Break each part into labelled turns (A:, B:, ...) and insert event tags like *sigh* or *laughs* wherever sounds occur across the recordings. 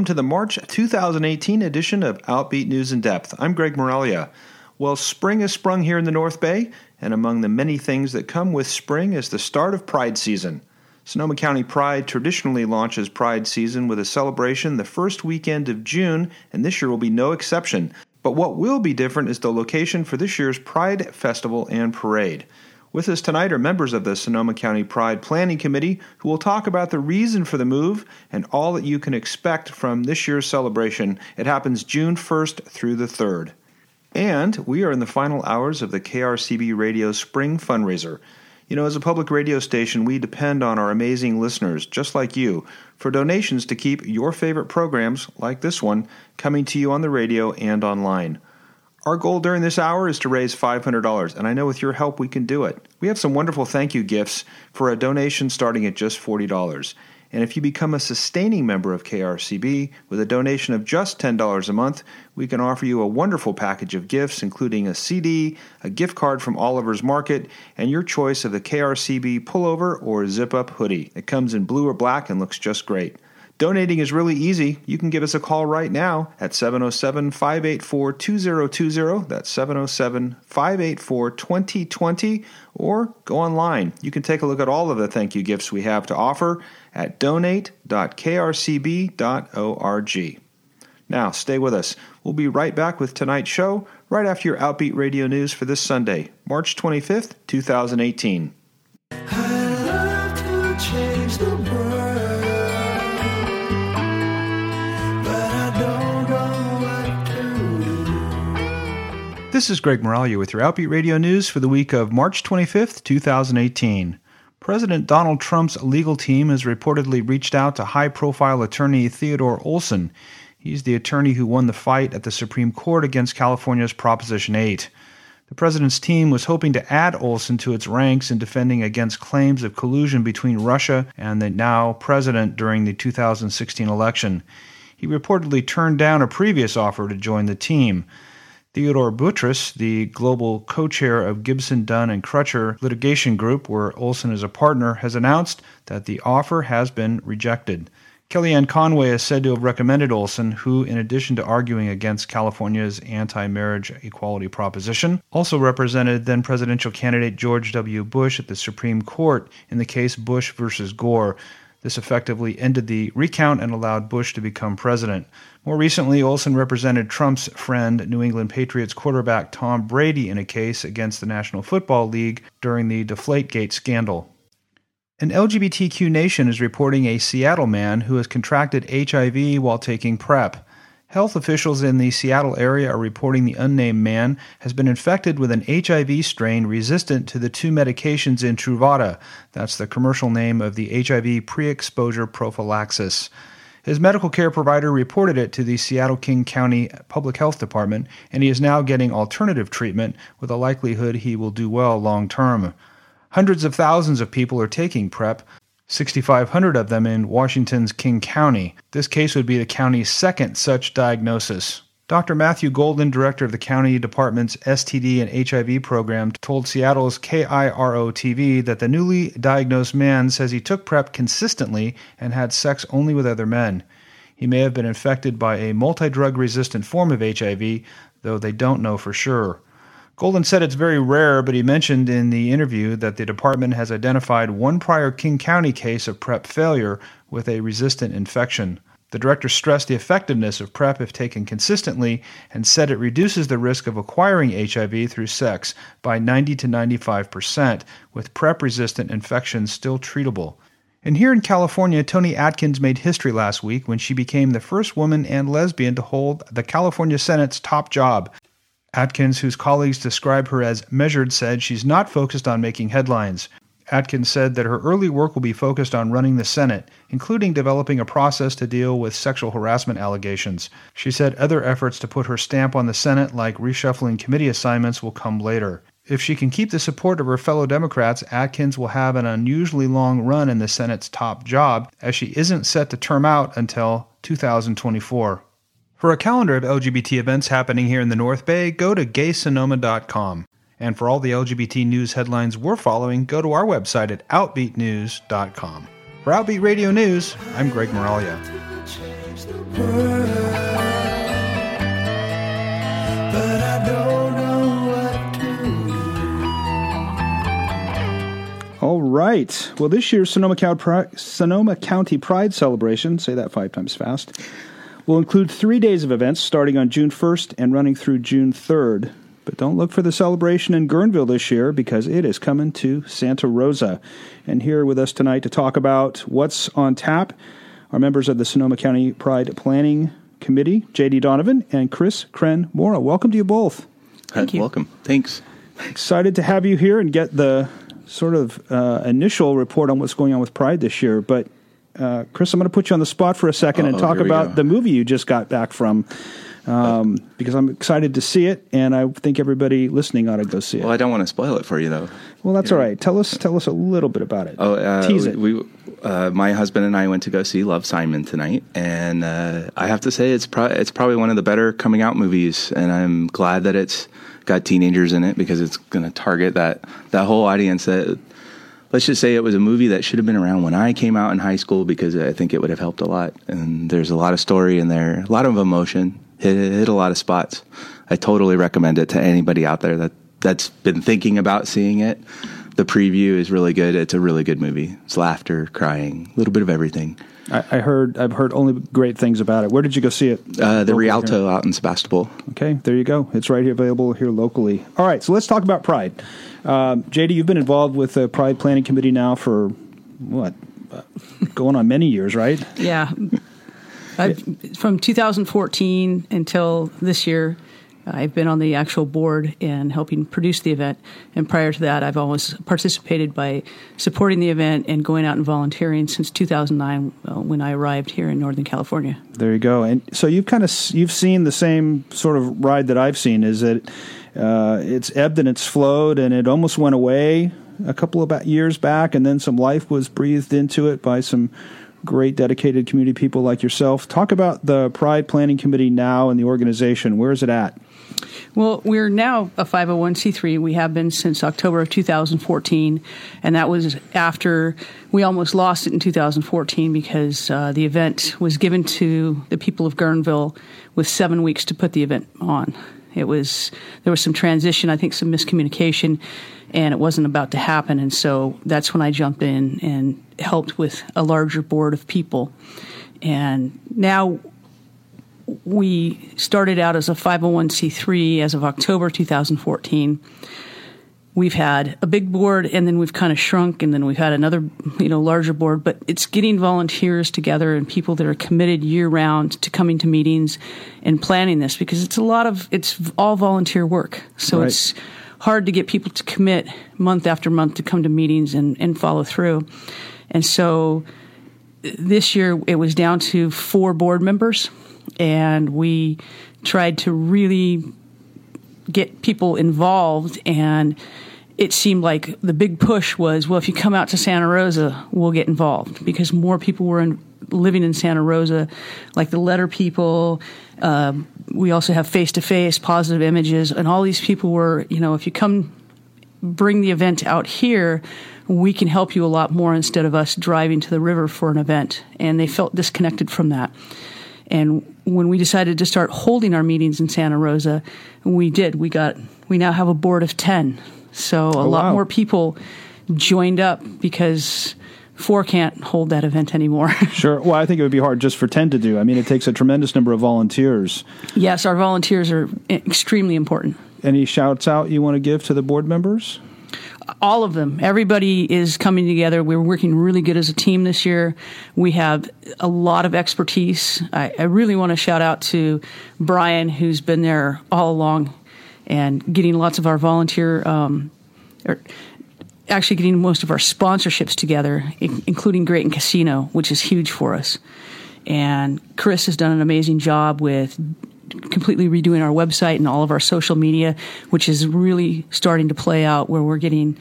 A: Welcome to the March 2018 edition of Outbeat News in Depth. I'm Greg Moralia. Well, spring has sprung here in the North Bay, and among the many things that come with spring is the start of Pride season. Sonoma County Pride traditionally launches Pride season with a celebration the first weekend of June, and this year will be no exception. But what will be different is the location for this year's Pride Festival and Parade. With us tonight are members of the Sonoma County Pride Planning Committee who will talk about the reason for the move and all that you can expect from this year's celebration. It happens June 1st through the 3rd. And we are in the final hours of the KRCB Radio Spring Fundraiser. You know, as a public radio station, we depend on our amazing listeners, just like you, for donations to keep your favorite programs, like this one, coming to you on the radio and online. Our goal during this hour is to raise $500, and I know with your help we can do it. We have some wonderful thank you gifts for a donation starting at just $40. And if you become a sustaining member of KRCB with a donation of just $10 a month, we can offer you a wonderful package of gifts, including a CD, a gift card from Oliver's Market, and your choice of the KRCB pullover or zip up hoodie. It comes in blue or black and looks just great. Donating is really easy. You can give us a call right now at 707 584 2020. That's 707 584 2020. Or go online. You can take a look at all of the thank you gifts we have to offer at donate.krcb.org. Now, stay with us. We'll be right back with tonight's show right after your Outbeat Radio News for this Sunday, March 25th, 2018. This is Greg Moralia with your Outbeat Radio News for the week of March 25th, 2018. President Donald Trump's legal team has reportedly reached out to high profile attorney Theodore Olson. He's the attorney who won the fight at the Supreme Court against California's Proposition 8. The president's team was hoping to add Olson to its ranks in defending against claims of collusion between Russia and the now president during the 2016 election. He reportedly turned down a previous offer to join the team. Theodore Boutrous, the global co-chair of Gibson, Dunn and Crutcher litigation group, where Olson is a partner, has announced that the offer has been rejected. Kellyanne Conway is said to have recommended Olson, who, in addition to arguing against California's anti marriage equality proposition, also represented then presidential candidate George W. Bush at the Supreme Court in the case Bush versus Gore. This effectively ended the recount and allowed Bush to become president. More recently, Olson represented Trump's friend, New England Patriots quarterback Tom Brady, in a case against the National Football League during the Deflategate scandal. An LGBTQ nation is reporting a Seattle man who has contracted HIV while taking PrEP. Health officials in the Seattle area are reporting the unnamed man has been infected with an HIV strain resistant to the two medications in Truvada. That's the commercial name of the HIV pre exposure prophylaxis. His medical care provider reported it to the Seattle King County Public Health Department, and he is now getting alternative treatment with a likelihood he will do well long term. Hundreds of thousands of people are taking PrEP, 6,500 of them in Washington's King County. This case would be the county's second such diagnosis. Dr. Matthew Golden, director of the county department's STD and HIV program, told Seattle's KIRO TV that the newly diagnosed man says he took PrEP consistently and had sex only with other men. He may have been infected by a multi drug resistant form of HIV, though they don't know for sure. Golden said it's very rare, but he mentioned in the interview that the department has identified one prior King County case of PrEP failure with a resistant infection. The director stressed the effectiveness of PrEP if taken consistently and said it reduces the risk of acquiring HIV through sex by 90 to 95 percent, with PrEP resistant infections still treatable. And here in California, Toni Atkins made history last week when she became the first woman and lesbian to hold the California Senate's top job. Atkins, whose colleagues describe her as measured, said she's not focused on making headlines. Atkins said that her early work will be focused on running the Senate, including developing a process to deal with sexual harassment allegations. She said other efforts to put her stamp on the Senate, like reshuffling committee assignments, will come later. If she can keep the support of her fellow Democrats, Atkins will have an unusually long run in the Senate's top job, as she isn't set to term out until 2024. For a calendar of LGBT events happening here in the North Bay, go to gaysonoma.com. And for all the LGBT news headlines we're following, go to our website at outbeatnews.com. For Outbeat Radio News, I'm Greg Moralia. All right. Well, this year's Sonoma, Sonoma County Pride celebration, say that five times fast, will include three days of events starting on June 1st and running through June 3rd. But don't look for the celebration in Guerneville this year because it is coming to Santa Rosa. And here with us tonight to talk about what's on tap are members of the Sonoma County Pride Planning Committee, J.D. Donovan and Chris Kren Mora. Welcome to you both.
B: Thank you. Welcome. Thanks.
A: Excited to have you here and get the sort of uh, initial report on what's going on with Pride this year. But uh, Chris, I'm going to put you on the spot for a 2nd and talk about the movie you just got back from. Um, because I'm excited to see it, and I think everybody listening ought to go see it.
B: Well, I don't want to spoil it for you, though.
A: Well, that's you all know? Tell us, tell us a little bit about it.
B: Oh, uh, tease it. We, uh, my husband and I went to go see Love Simon tonight, and uh, I have to say it's pro- it's probably one of the better coming out movies, and I'm glad that it's got teenagers in it because it's going to target that that whole audience that let's just say it was a movie that should have been around when I came out in high school because I think it would have helped a lot. And there's a lot of story in there, a lot of emotion, hit, hit a lot of spots. I totally recommend it to anybody out there that that's been thinking about seeing it. The preview is really good. It's a really good movie. It's laughter, crying, a little bit of everything.
A: I, I heard. I've heard only great things about it. Where did you go see it?
B: Uh, the Rialto here? out in Sebastopol.
A: Okay, there you go. It's right here, available here locally. All right, so let's talk about Pride. Um, JD, you've been involved with the Pride Planning Committee now for what? Uh, going on many years, right?
C: Yeah. from 2014 until this year, I've been on the actual board and helping produce the event. And prior to that, I've always participated by supporting the event and going out and volunteering since 2009 uh, when I arrived here in Northern California.
A: There you go. And so you've kind of you've seen the same sort of ride that I've seen. Is that uh, it's ebbed and it's flowed, and it almost went away a couple of years back, and then some life was breathed into it by some great dedicated community people like yourself. Talk about the Pride Planning Committee now and the organization. Where is it at?
C: Well, we're now a 501c3. We have been since October of 2014, and that was after we almost lost it in 2014 because uh, the event was given to the people of Guerneville with seven weeks to put the event on. It was there was some transition, I think, some miscommunication, and it wasn't about to happen. And so that's when I jumped in and helped with a larger board of people. And now we started out as a 501c3 as of October 2014. We've had a big board and then we've kind of shrunk and then we've had another, you know, larger board, but it's getting volunteers together and people that are committed year round to coming to meetings and planning this because it's a lot of, it's all volunteer work. So right. it's hard to get people to commit month after month to come to meetings and, and follow through. And so this year it was down to four board members and we tried to really get people involved and it seemed like the big push was well if you come out to santa rosa we'll get involved because more people were in, living in santa rosa like the letter people um, we also have face-to-face positive images and all these people were you know if you come bring the event out here we can help you a lot more instead of us driving to the river for an event and they felt disconnected from that and when we decided to start holding our meetings in Santa Rosa, we did. We got we now have a board of 10. So a oh, lot wow. more people joined up because four can't hold that event anymore. *laughs*
A: sure. Well, I think it would be hard just for 10 to do. I mean, it takes a tremendous number of volunteers.
C: Yes, our volunteers are extremely important.
A: Any shouts out you want to give to the board members?
C: All of them. Everybody is coming together. We're working really good as a team this year. We have a lot of expertise. I, I really want to shout out to Brian, who's been there all along and getting lots of our volunteer, um, or actually getting most of our sponsorships together, including Graton Casino, which is huge for us. And Chris has done an amazing job with completely redoing our website and all of our social media, which is really starting to play out where we're getting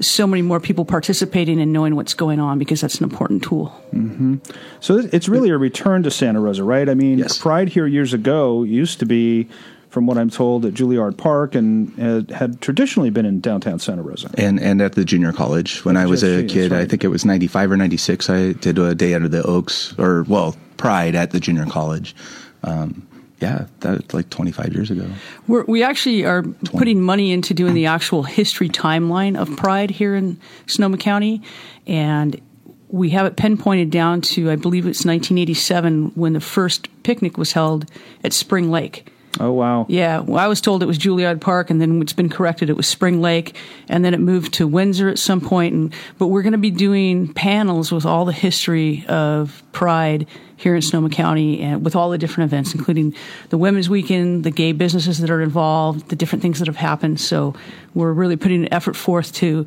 C: so many more people participating and knowing what's going on because that's an important tool.
A: Mm-hmm. So it's really a return to Santa Rosa, right? I mean, yes. Pride here years ago used to be from what I'm told, at Juilliard Park and uh, had traditionally been in downtown Santa Rosa.
B: And and at the junior college. When I was a kid, right. I think it was 95 or 96, I did a day under the Oaks, or, well, Pride at the junior college. Um, yeah, that like 25 years ago.
C: We're, we actually are putting money into doing the actual history timeline of Pride here in Sonoma County, and we have it pinpointed down to I believe it's 1987 when the first picnic was held at Spring Lake.
A: Oh wow!
C: Yeah, well, I was told it was Juilliard Park, and then it's been corrected. It was Spring Lake, and then it moved to Windsor at some point. And but we're going to be doing panels with all the history of Pride here in Sonoma County, and with all the different events, including the Women's Weekend, the gay businesses that are involved, the different things that have happened. So we're really putting an effort forth to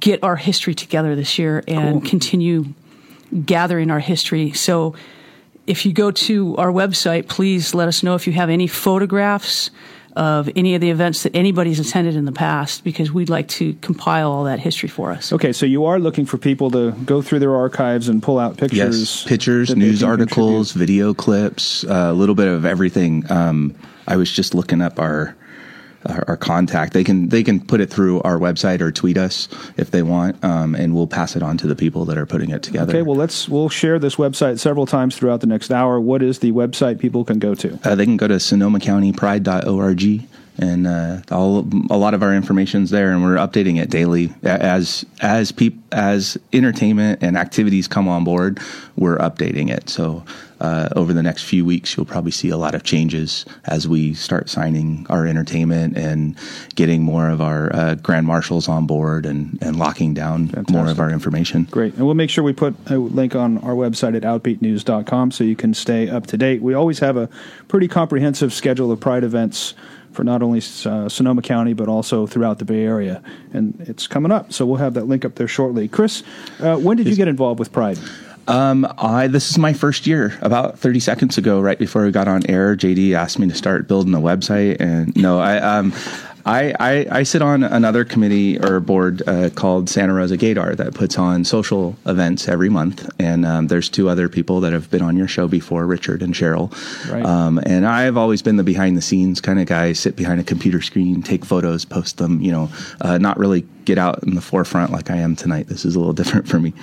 C: get our history together this year and
A: Cool.
C: continue gathering our history. So if you go to our website, please let us know if you have any photographs of any of the events that anybody's attended in the past, because we'd like to compile all that history for us.
A: Okay, so you are looking for people to go through their archives and pull out pictures.
B: Yes, pictures, news articles,
A: contribute.
B: video clips, uh, a little bit of everything. Um, I was just looking up our, our our contact. They can they can put it through our website or tweet us if they want, um, and we'll pass it on to the people that are putting it together.
A: Okay, well let's we'll share this website several times throughout the next hour. What is the website people can go to?
B: Uh, they can go to sonomacountypride.org and uh, all a lot of our information's there, and we're updating it daily as as peop, as entertainment and activities come on board. We're updating it. So uh, over the next few weeks, you'll probably see a lot of changes as we start signing our entertainment and getting more of our uh, grand marshals on board and and locking down more of our information.
A: Great. And we'll make sure we put a link on our website at outbeatnews.com so you can stay up to date. We always have a pretty comprehensive schedule of Pride events for not only uh, Sonoma County, but also throughout the Bay Area. And it's coming up, so we'll have that link up there shortly. Chris, uh, when did you get involved with Pride?
B: Um, I this is my first year. About thirty seconds ago, right before we got on air, JD asked me to start building a website, and no, I um, I, I I sit on another committee or board uh, called Santa Rosa Gaydar that puts on social events every month, and um, there's two other people that have been on your show before, Richard and Cheryl.
A: Right.
B: Um, and I've always been the behind the scenes kind of guy, sit behind a computer screen, take photos, post them, you know, uh, not really get out in the forefront like I am tonight. This is a little *laughs* different for me.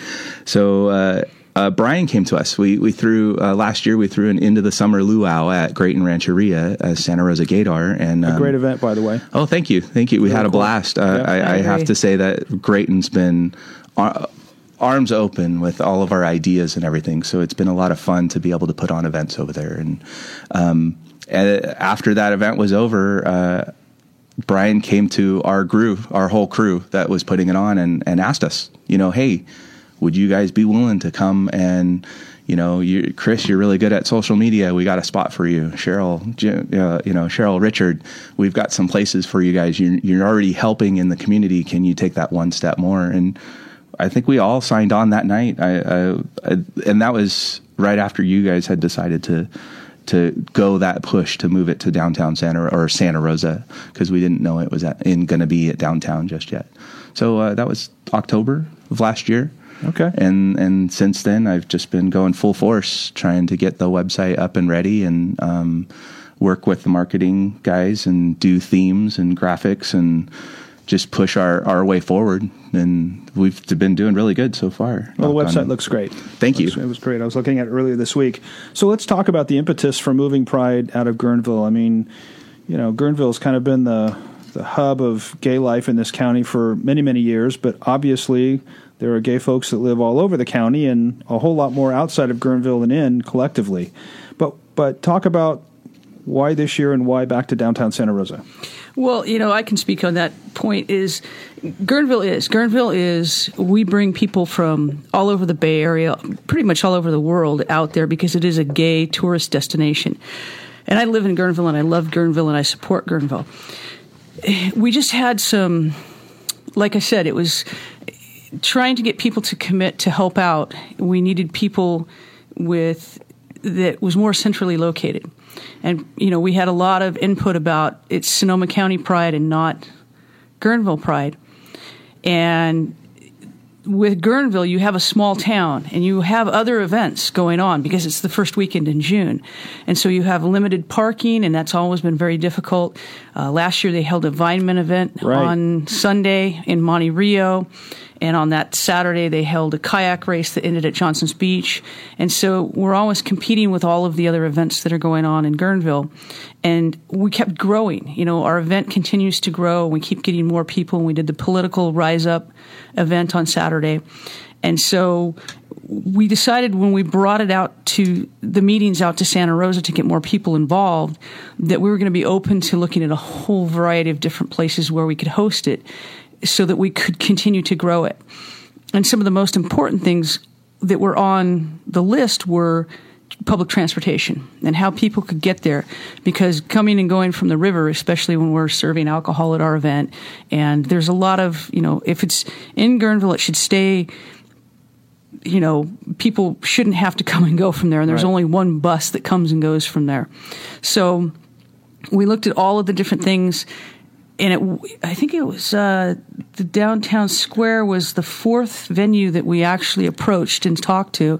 B: So, uh, uh, Brian came to us. We we threw uh, last year. We threw an into the summer luau at Graton Rancheria as Santa Rosa Gaydar, and um,
A: Great event, by the way.
B: Oh, thank you, thank you. We had a
A: cool.
B: blast. Uh. I,
C: I
B: I have to say that Graton's been uh, arms open with all of our ideas and everything. So it's been a lot of fun to be able to put on events over there. And um, and after that event was over. Uh, Brian came to our crew, our whole crew that was putting it on, and, and asked us, you know, hey, would you guys be willing to come and, you know, you, Chris, you're really good at social media. We got a spot for you. Cheryl, uh, you know, Cheryl, Richard, we've got some places for you guys. You're, you're already helping in the community. Can you take that one step more? And I think we all signed on that night. I, I, I and that was right after you guys had decided to to go that push to move it to downtown Santa or Santa Rosa because we didn't know it was going to be at downtown just yet. So uh, that was October of last year.
A: Okay.
B: And and since then, I've just been going full force trying to get the website up and ready and um, work with the marketing guys and do themes and graphics and just push our, our way forward. And we've been doing really good so far.
A: Well, the website
B: on-
A: looks great.
B: Thank you.
A: Looks- It was great. I was looking at it earlier this week. So let's talk about the impetus for moving Pride out of Guerneville. I mean, you know, Guerneville's kind of been the the hub of gay life in this county for many, many years, but obviously there are gay folks that live all over the county and a whole lot more outside of Guerneville and in collectively. But but talk about why this year and why back to downtown Santa Rosa.
C: Well, you know, I can speak on that point. Is Guerneville is Guerneville is we bring people from all over the Bay Area, pretty much all over the world, out there because it is a gay tourist destination. And I live in Guerneville, and I love Guerneville, and I support Guerneville. We just had some, like I said, it was trying to get people to commit to help out. We needed people with that was more centrally located. And you know, we had a lot of input about it's Sonoma County Pride and not Guerneville Pride. And with Guerneville, you have a small town and you have other events going on because it's the first weekend in June. And so you have limited parking, and that's always been very difficult. Uh, last year, they held a Vineman event
A: Right.
C: on Sunday in Monte Rio. And on that Saturday, they held a kayak race that ended at Johnson's Beach. And so we're always competing with all of the other events that are going on in Guerneville. And we kept growing. You know, our event continues to grow. We keep getting more people. And we did the political Rise Up event on Saturday. And so we decided when we brought it out to the meetings out to Santa Rosa to get more people involved that we were going to be open to looking at a whole variety of different places where we could host it so that we could continue to grow it. And some of the most important things that were on the list were public transportation and how people could get there because coming and going from the river especially when we're serving alcohol at our event and there's a lot of you know if it's in Guerneville it should stay you know, people shouldn't have to come and go from there. And there's right. only one bus that comes and goes from there. So we looked at all of the different things. And it, I think it was uh, the downtown square was the fourth venue that we actually approached and talked to,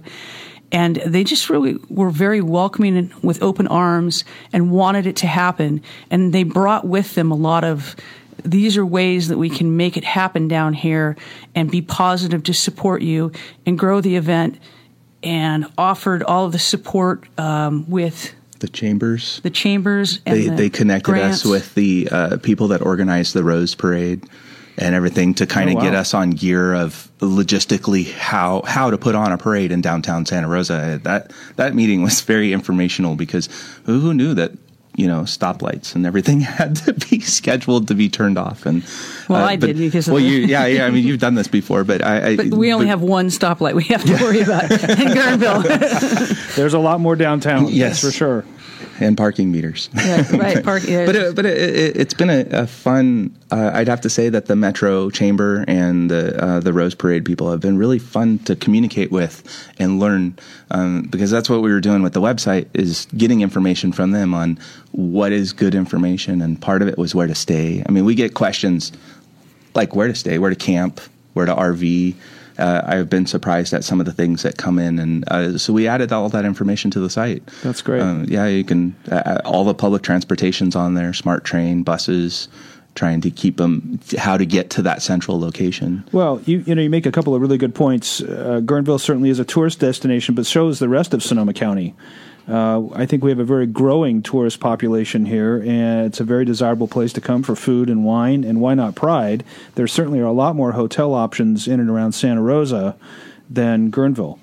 C: and they just really were very welcoming with open arms and wanted it to happen. And they brought with them a lot of these are ways that we can make it happen down here and be positive to support you and grow the event and offered all of the support um, with
B: the chambers
C: the chambers
B: they,
C: the
B: they connected
C: grants.
B: us with the uh, people that organized the rose parade and everything to kind of oh, wow. get us on gear of logistically how how to put on a parade in downtown Santa Rosa. That that meeting was very informational because who knew that you know stoplights and everything *laughs* had to be scheduled to be turned off and
C: well uh, I but, did because
B: well you yeah yeah I mean you've done this before but I,
C: I but we only but, have one stoplight we have to yeah. worry about in
A: Guerneville. *laughs* *laughs* There's a lot more downtown yes. for sure
B: and parking meters.
C: Yeah, right. *laughs* Park, yeah.
B: but it, but it, has it, been a, a fun. Uh, I'd have to say that the Metro Chamber and the uh, the Rose Parade people have been really fun to communicate with and learn um, because that's what we were doing with the website is getting information from them on what is good information and part of it was where to stay. I mean, we get questions like where to stay, where to camp, where to RV uh, I've been surprised at some of the things that come in, and uh, so we added all that information to the site.
A: That's great. Uh,
B: yeah, you can uh, all the public transportation's on there: smart train, buses. Trying to keep them, how to get to that central location.
A: Well, you you know you make a couple of really good points. Uh, Guerneville certainly is a tourist destination, but so is the rest of Sonoma County. Uh, I think we have a very growing tourist population here, and it's a very desirable place to come for food and wine. And why not Pride? There certainly are a lot more hotel options in and around Santa Rosa than Guerneville.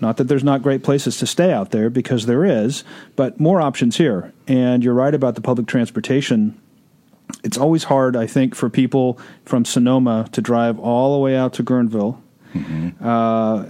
A: Not that there's not great places to stay out there, because there is, but more options here. And you're right about the public transportation. It's always hard, I think, for people from Sonoma to drive all the way out to Guerneville. Mm-hmm. Uh,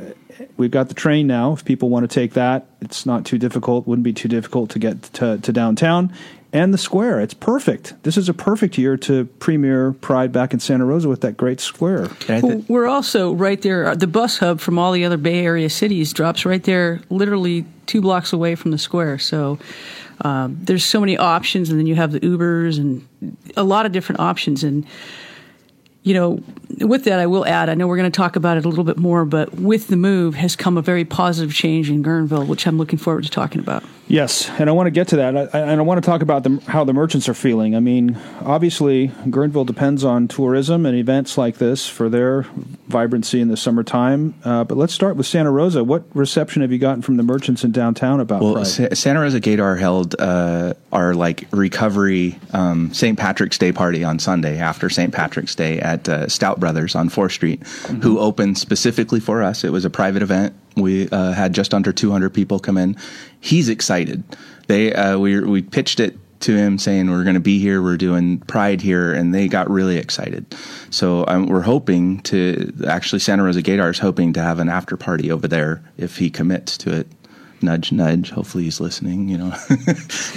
A: we've got the train now. If people want to take that, it's not too difficult. Wouldn't be too difficult to get to, to downtown and the square. It's perfect. This is a perfect year to premiere Pride back in Santa Rosa with that great square.
C: Well, we're also right there. The bus hub from all the other Bay Area cities drops right there, literally two blocks away from the square. So. Um, there's so many options, and then you have the Ubers and a lot of different options. And you know, with that, I will add, I know we're going to talk about it a little bit more, but with the move has come a very positive change in Guerneville, which I'm looking forward to talking about.
A: Yes, and I want to get to that. I, and I want to talk about the, how the merchants are feeling. I mean, obviously, Guerneville depends on tourism and events like this for their vibrancy in the summertime. Uh, but let's start with Santa Rosa. What reception have you gotten from the merchants in downtown about
B: well, Sa- Santa Rosa Gaydar held uh, our like recovery um, St. Patrick's Day party on Sunday after St. Patrick's Day at uh, Stout Brothers on 4th Street, mm-hmm. who opened specifically for us. It was a private event. We uh, had just under 200 people come in. He's excited. They uh, we we pitched it to him saying we're going to be here, we're doing Pride here, and they got really excited. So um, we're hoping to actually Santa Rosa Gaydar is hoping to have an after party over there if he commits to it nudge, nudge. Hopefully he's listening, you know. *laughs*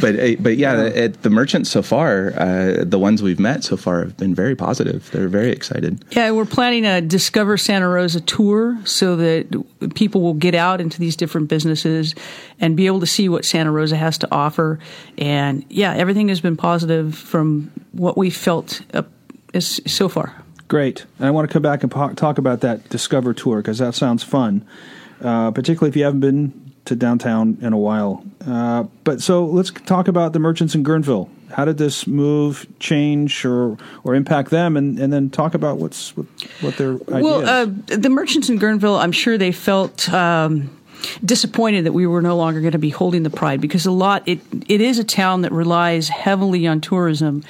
B: but uh, but yeah, yeah. the merchants so far, uh, the ones we've met so far have been very positive. They're very excited.
C: Yeah, we're planning a Discover Santa Rosa tour so that people will get out into these different businesses and be able to see what Santa Rosa has to offer. And yeah, everything has been positive from what we felt uh, so far.
A: Great. And I want to come back and talk about that Discover tour because that sounds fun. Uh, particularly if you haven't been to downtown in a while. Uh, but so let's talk about the merchants in Guerneville. how did this move change or or impact them, and, and then talk about what's what, what their idea
C: well, uh, the merchants in Guerneville, I'm sure they felt. Um, disappointed that we were no longer going to be holding the pride because a lot it it is a town that relies heavily on tourism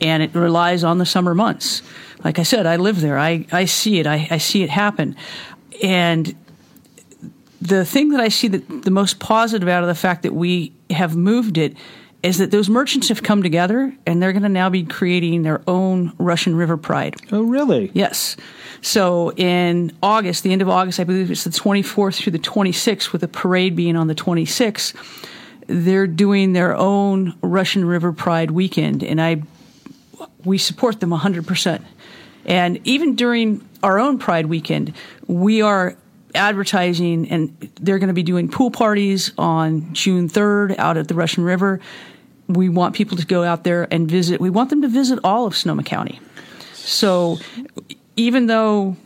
C: and it relies on the summer months like i said i live there i, I see it I, I see it happen and the thing that i see that the most positive out of the fact that we have moved it is that those merchants have come together and they're going to now be creating their own russian river pride
A: oh, really?
C: Yes. So in August, the end of August, I believe it's the 24th through the 26th, with the parade being on the 26th, they're doing their own Russian River Pride weekend, and I we support them 100%. And even during our own Pride weekend, we are advertising, and they're going to be doing pool parties on June 3rd out at the Russian River. We want people to go out there and visit. We want them to visit all of Sonoma County. So even though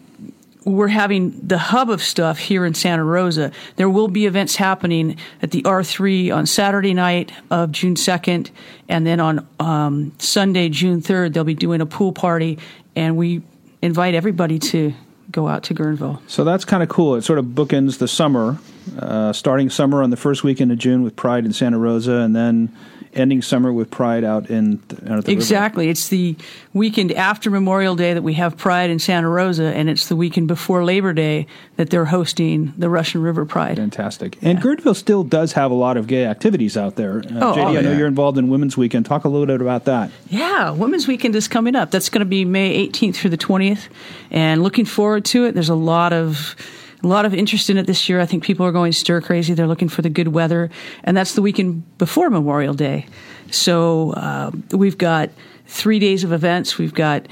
C: we're having the hub of stuff here in Santa Rosa. There will be events happening at the R3 on Saturday night of June 2nd, and then on um, Sunday, June 3rd, they'll be doing a pool party, and we invite everybody to go out to Guerneville.
A: So that's kind of cool. It sort of bookends the summer, uh, starting summer on the first weekend of June with Pride in Santa Rosa, and then ending summer with Pride out in out at the
C: exactly. It's the weekend after Memorial Day that we have Pride in Santa Rosa, and it's the weekend before Labor Day that they're hosting the Russian River Pride.
A: Fantastic. And yeah. Guerneville still does have a lot of gay activities out there. Uh, oh, JD, oh, I know you're involved in Women's Weekend. Talk a little bit about that.
C: Yeah, Women's Weekend is coming up. That's going to be May 18th through the 20th, and looking forward to it. There's a lot of a lot of interest in it this year. I think people are going stir crazy. They're looking for the good weather, and that's the weekend before Memorial Day. So uh, we've got three days of events. We've got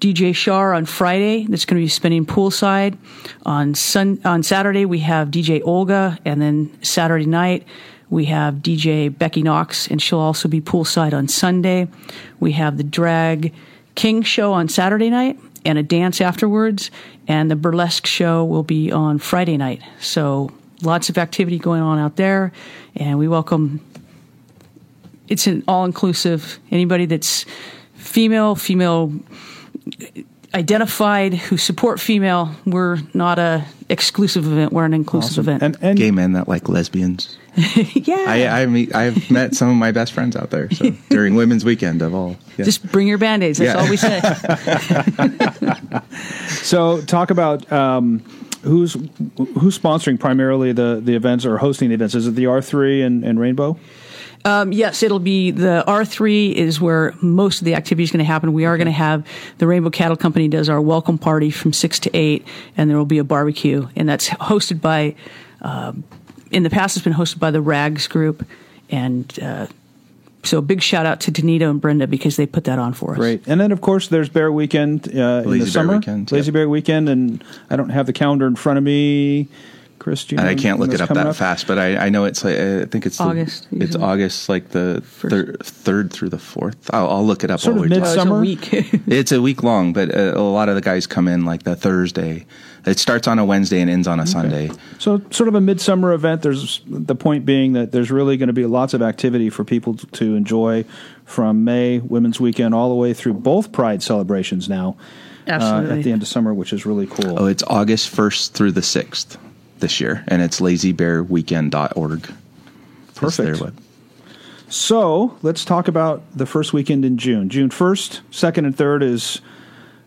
C: DJ Shar on Friday that's going to be spinning poolside. On sun on Saturday we have DJ Olga, and then Saturday night we have DJ Becky Knox, and she'll also be poolside on Sunday. We have the Drag King show on Saturday night, and a dance afterwards. And the burlesque show will be on Friday night. So lots of activity going on out there. And we welcome, it's an all inclusive, anybody that's female, female identified who support female. We're not a exclusive event. We're an inclusive awesome. event.
B: And, and, gay men that like lesbians. *laughs*
C: yeah,
B: I, I meet, I've met some of my best friends out there so, *laughs* during Women's Weekend of all.
C: Yeah. Just bring your band aids. That's yeah. all we say. *laughs*
A: so, talk about um, who's who's sponsoring primarily the the events or hosting the events. Is it the R three and, and Rainbow?
C: Um, yes, it'll be the R3 is where most of the activity is going to happen. We are going to have the Rainbow Cattle Company does our welcome party from six to eight, and there will be a barbecue, and that's hosted by. Uh, in the past, it's been hosted by the Rags Group, and uh, so big shout out to Danita and Brenda because they put that on for us.
A: Great, and then of course there's Bear Weekend uh, in the summer,
B: weekend,
A: Lazy yep. Bear Weekend, and I don't have the calendar in front of me. Chris,
B: and I can't look it up that up? fast, but I, I know it's like I think it's
C: August.
B: The, it's August, like the thir- third through the fourth. I'll, I'll look it up.
A: Sort of midsummer.
C: Oh, it's a week. *laughs*
B: it's a week long, but a, a, lot of the guys come in like the Thursday. It starts on a Wednesday and ends on a okay. Sunday.
A: So sort of a midsummer event. There's the point being that there's really going to be lots of activity for people to enjoy from May Women's Weekend all the way through both Pride celebrations now.
C: Absolutely.
A: Uh, at the end of summer, which is really cool.
B: Oh, it's August 1st through the 6th this year, and it's lazybearweekend.org.
A: Perfect. So let's talk about the first weekend in June. June 1st, 2nd, and 3rd is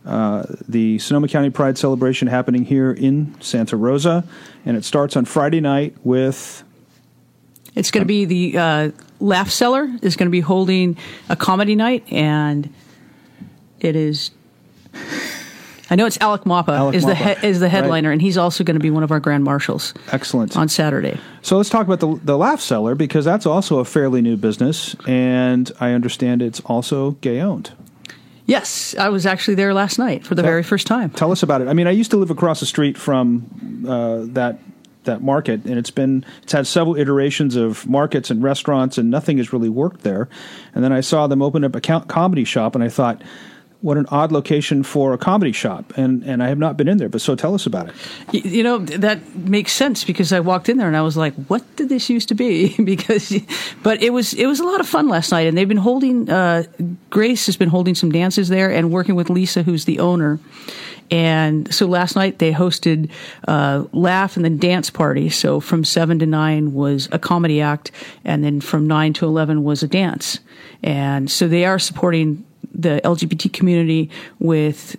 A: uh, the Sonoma County Pride celebration happening here in Santa Rosa, and it starts on Friday night with.
C: It's going to be the uh, Laugh Cellar is going to be holding a comedy night, and it is I know it's Alec Mapa Alec is Mapa. the he- is the headliner, right. and he's also going to be one of our grand marshals.
A: Excellent
C: on Saturday.
A: So let's talk about the the Laugh Cellar because that's also a fairly new business, and I understand it's also gay owned.
C: Yes, I was actually there last night for the tell, very first time.
A: Tell us about it. I mean, I used to live across the street from uh, that that market, and it's been it's had several iterations of markets and restaurants, and nothing has really worked there. And then I saw them open up a comedy shop, and I thought what an odd location for a comedy shop, and and I have not been in there. But so tell us about it.
C: You, know that makes sense because I walked in there and I was like, "What did this used to be?" *laughs* because, but it was it was a lot of fun last night, and they've been holding. Uh, Grace has been holding some dances there and working with Lisa, who's the owner. And so last night they hosted uh, laugh and then dance party. So from seven to nine was a comedy act, and then from nine to eleven was a dance. And so they are supporting the LGBT community with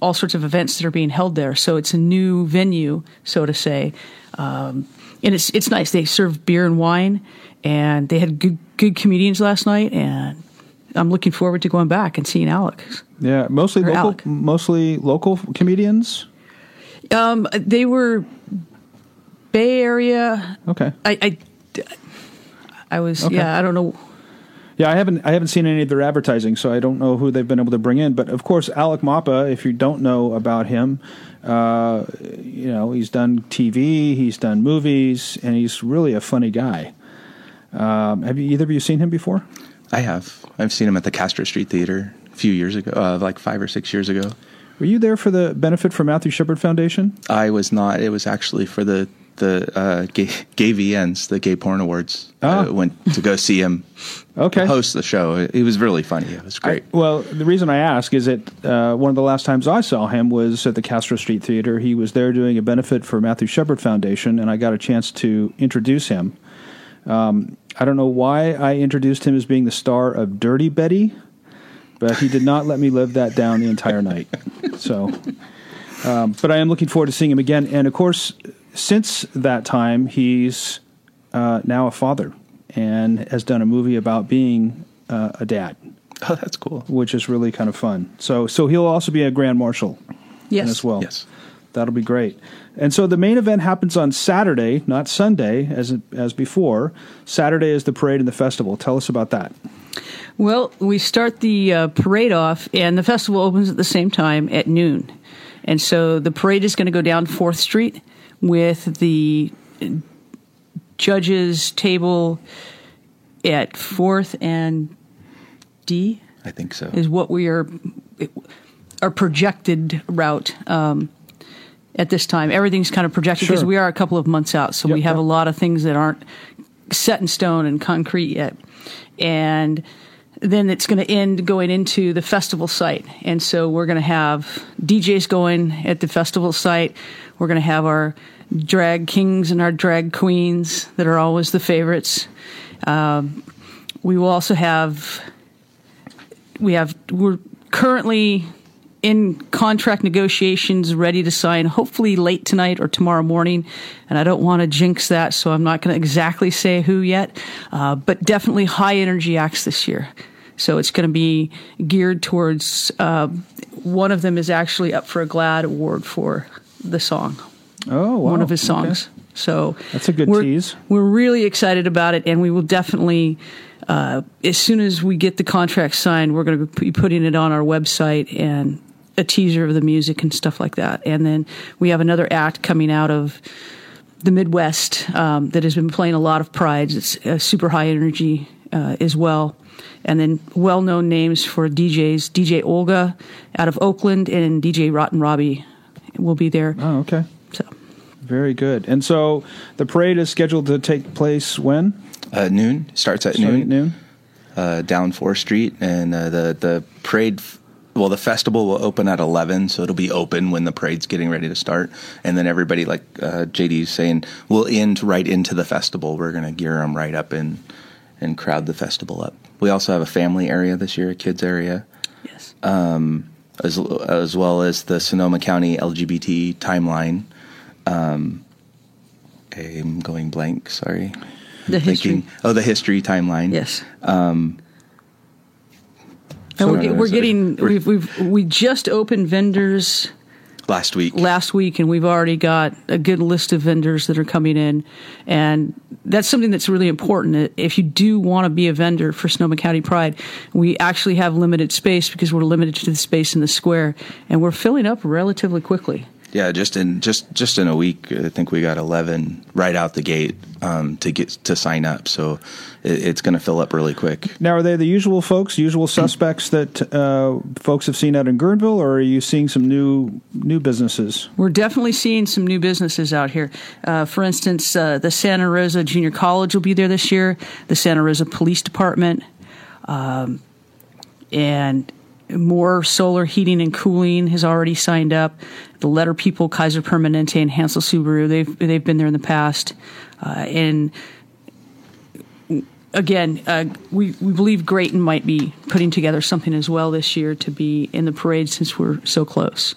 C: all sorts of events that are being held there. So it's a new venue, so to say, um, and it's it's nice. They serve beer and wine, and they had good good comedians last night, and I'm looking forward to going back and seeing Alex.
A: Yeah, mostly
C: Or
A: local,
C: Alec.
A: mostly local comedians.
C: Um, they were Bay Area.
A: Okay.
C: I, I, I was
A: Okay.
C: yeah. I don't know.
A: Yeah, I haven't I haven't seen any of their advertising, so I don't know who they've been able to bring in. But of course, Alec Mapa, if you don't know about him, uh, you know he's done TV, he's done movies, and he's really a funny guy. Um, have you either of you seen him before?
B: I have. I've seen him at the Castro Street Theater a few years ago, uh, like five or six years ago.
A: Were you there for the benefit for Matthew Shepard Foundation?
B: I was not. It was actually for the the uh, gay, GayVNs, the Gay Porn Awards.
A: Ah.
B: I went to go see him *laughs*
A: Okay.
B: host the show. He was really funny. It was great.
A: I- well, the reason I ask is that uh, one of the last times I saw him was at the Castro Street Theater. He was there doing a benefit for Matthew Shepard Foundation, and I got a chance to introduce him. Um, I don't know why I introduced him as being the star of Dirty Betty, but he did not let me live that down the entire night. So, um, but I am looking forward to seeing him again. And of course, since that time, he's uh, now a father and has done a movie about being uh, a dad
B: oh, that's cool.
A: which is really kind of fun. So so he'll also be a grand marshal
C: Yes.
A: as well.
B: Yes.
A: That'll be great. And so the main event happens on Saturday, not Sunday as as before. Saturday is the parade and the festival. Tell us about that.
C: Well, we start the uh, parade off, and the festival opens at the same time at noon. And so the parade is going to go down 4th Street with the judges' table at 4th and D
B: I think so.
C: is what we are our projected route um, at this time. Everything's kind of projected because
A: Sure.
C: we are a couple of months out, so
A: Yep,
C: we have
A: yep.
C: a lot of things that aren't set in stone and concrete yet, and then it's going to end going into the festival site, and so we're going to have DJs going at the festival site. We're going to have our drag kings and our drag queens that are always the favorites. Um, we will also have we have we're currently in contract negotiations ready to sign hopefully late tonight or tomorrow morning. And i don't want to jinx that so i'm not going to exactly say who yet. Uh, but definitely high energy acts this year. So it's going to be geared towards uh, one of them is actually up for a GLAAD award for the song
A: Oh, wow.
C: one of his
A: Okay.
C: songs. So
A: That's a good
C: we're,
A: tease.
C: We're really excited about it, and we will definitely, uh, as soon as we get the contract signed, we're going to be putting it on our website and a teaser of the music and stuff like that. And then we have another act coming out of the Midwest um, that has been playing a lot of prides. It's uh, super high energy uh, as well. And then well known names for DJs DJ Olga out of Oakland and DJ Rotten Robbie will be there.
A: Oh, okay.
C: So.
A: Very good. And so the parade is scheduled to take place when?
B: Uh, noon starts at
A: Starting
B: noon.
A: at noon.
B: uh, down Fourth Street, and uh, the the parade. Well, the festival will open at eleven, so it'll be open when the parade's getting ready to start, and then everybody, like uh, JD's saying, will end right into the festival. We're going to gear them right up and and crowd the festival up. We also have a family area this year, a kids area,
C: Yes.
B: as as well as the Sonoma County LGBT timeline. Um, I'm going blank. Sorry.
C: The history.
B: Thinking, oh, the history timeline.
C: Yes.
B: Um,
C: And we're,
B: so-
C: we're getting
B: we're-
C: we've we've we just opened vendors
B: last week.
C: last week, and we've already got a good list of vendors that are coming in, and that's something that's really important. If you do want to be a vendor for Sonoma County Pride, we actually have limited space because we're limited to the space in the square, and we're filling up relatively quickly.
B: Yeah, just in just just in a week, I think we got eleven right out the gate um, to get to sign up. So it, it's going to fill up really quick.
A: Now, are they the usual folks, usual suspects that uh, folks have seen out in Guerneville, or are you seeing some new new businesses?
C: We're definitely seeing some new businesses out here. Uh, for instance, uh, the Santa Rosa Junior College will be there this year. The Santa Rosa Police Department. Um, and more solar heating and cooling has already signed up. The Letter People, Kaiser Permanente, and Hansel Subaru they've they've been there in the past, uh, and again, uh, we we believe Graton might be putting together something as well this year to be in the parade since we're so close.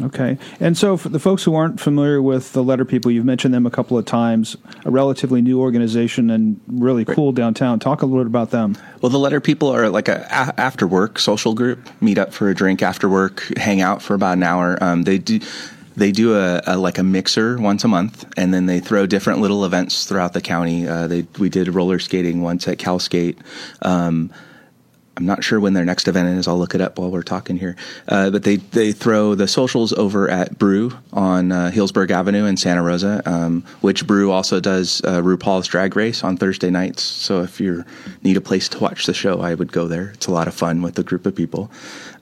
A: Okay. And so, for the folks who aren't familiar with the Letter People, you've mentioned them a couple of times, a relatively new organization and really cool downtown. Talk a little bit about them.
B: Well, the Letter People are like a, a after work social group. Meet up for a drink after work, hang out for about an hour. Um, they do they do a, a, like a mixer once a month, and then they throw different little events throughout the county. Uh, they we did roller skating once at Cal Skate. Um, I'm not sure when their next event is. I'll look it up while we're talking here. Uh, but they, they throw the socials over at Brew on uh, Healdsburg Avenue in Santa Rosa, um, which Brew also does uh, RuPaul's Drag Race on Thursday nights. So if you need a place to watch the show, I would go there. It's a lot of fun with a group of people.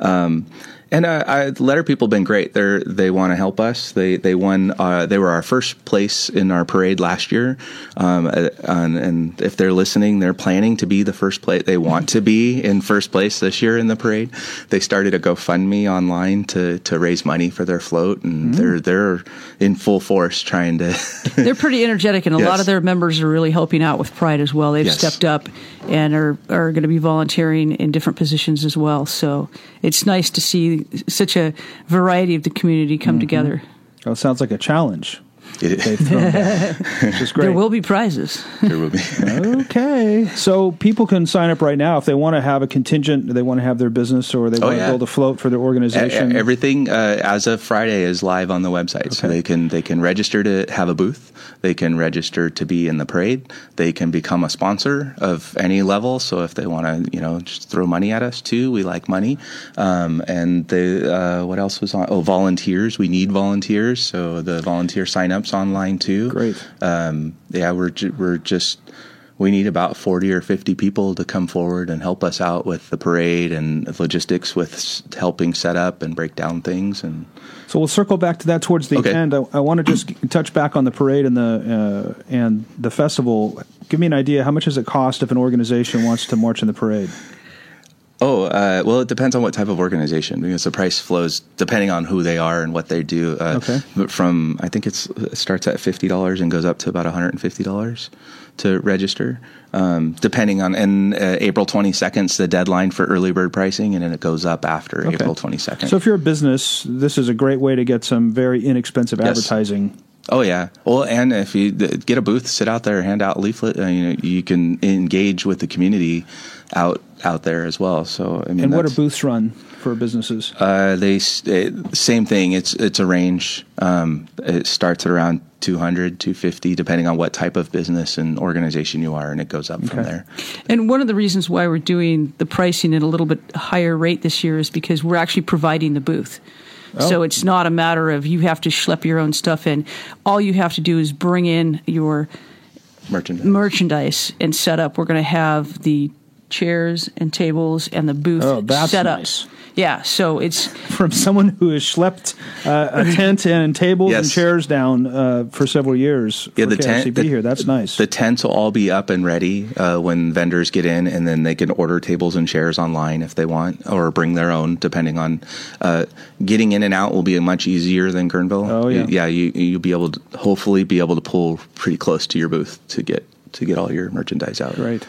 B: Um, and uh, I, letter people have been great. They they want to help us. They they won. Uh, they were our first place in our parade last year. Um, uh, and, and, if they're listening, they're planning to be the first place. They want to be in first place this year in the parade. They started a GoFundMe online to to raise money for their float, and mm. they're they're in full force trying to. *laughs*
C: they're pretty energetic, and a yes. lot of their members are really helping out with Pride as well. They've yes. stepped up and are are going to be volunteering in different positions as well. So it's nice to see such a variety of the community come mm-hmm. together.
A: Oh, it sounds like a challenge.
B: It is. *laughs*
A: Which is great.
C: There will be prizes.
B: There will be. *laughs*
A: okay. So people can sign up right now if they want to have a contingent, they want to have their business, or they oh, want yeah. to build a float for their organization.
B: A- everything uh, as of Friday is live on the website, okay. so they can they can register to have a booth. They can register to be in the parade. They can become a sponsor of any level. So if they want to, you know, just throw money at us too, we like money. Um, and the uh, what else was on? Oh, volunteers. We need volunteers. So the volunteer signups online too.
A: Great.
B: Um, yeah, we're ju- we're just we need about 40 or 50 people to come forward and help us out with the parade and logistics with helping set up and break down things and
A: so we'll circle back to that towards the okay. end I, I, want to just touch back on the parade and the uh, and the festival give me an idea how much does it cost if an organization wants to march in the parade
B: Oh, uh, well, it depends on what type of organization because the price flows depending on who they are and what they do. Uh, okay. From I think it starts at fifty dollars and goes up to about one hundred and fifty dollars to register, um, depending on. And uh, April twenty second is the deadline for early bird pricing, and then it goes up after okay. April twenty second.
A: So if you're a business, this is a great way to get some very inexpensive yes. advertising.
B: Oh yeah. Well, and if you get a booth, sit out there, hand out leaflet, uh, you know, you can engage with the community out out there as well. So I mean,
A: and what are booths run for businesses?
B: Uh, they it, same thing. It's it's a range. Um, it starts at around 200, 250, depending on what type of business and organization you are, and it goes up okay. from there.
C: And one of the reasons why we're doing the pricing at a little bit higher rate this year is because we're actually providing the booth. Oh. So it's not a matter of you have to schlep your own stuff in. All you have to do is bring in your
B: merchandise,
C: merchandise and set up. We're going to have the chairs and tables and the booth
A: oh, that's
C: set
A: nice.
C: Yeah, so it's *laughs*
A: from someone who has schlepped uh, a tent and tables yes. and chairs down uh, for several years. Yeah, the tent the, here. That's nice.
B: The tents will all be up and ready uh, when vendors get in, and then they can order tables and chairs online if they want, or bring their own, depending on. Uh, getting in and out will be much easier than Guerneville.
A: Oh yeah,
B: yeah. You you'll be able to hopefully be able to pull pretty close to your booth to get to get all your merchandise out.
A: Right.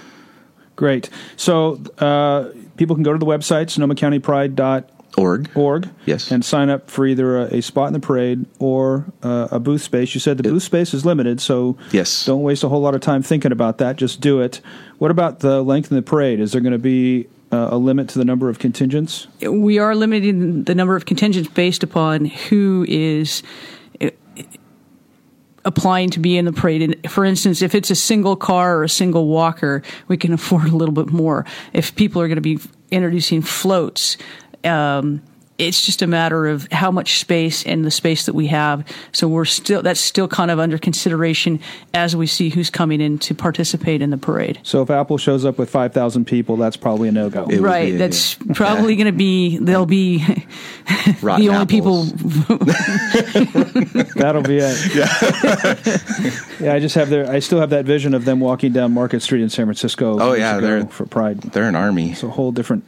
A: Great. So uh, people can go to the website, sonomacountypride.org. Org,
B: yes.
A: And sign up for either a, a spot in the parade or uh, a booth space. You said the it, booth space is limited, so
B: yes.
A: don't waste a whole lot of time thinking about that. Just do it. What about the length of the parade? Is there going to be uh, a limit to the number of contingents?
C: We are limiting the number of contingents based upon who is applying to be in the parade. And for instance, if it's a single car or a single walker, we can *laughs* afford a little bit more. If people are going to be introducing floats, um, it's just a matter of how much space and the space that we have. So we're still that's still kind of under consideration as we see who's coming in to participate in the parade.
A: So if Apple shows up with five thousand people, that's probably a no go.
C: Right.
B: be a-
C: that's *laughs* probably going to be they'll be *laughs* the only
B: apples.
C: people. *laughs*
A: That'll be it. Yeah. yeah, I just have their. I still have that vision of them walking down Market Street in San Francisco.
B: Oh, yeah, they're-
A: for Pride.
B: They're an army.
A: It's a whole different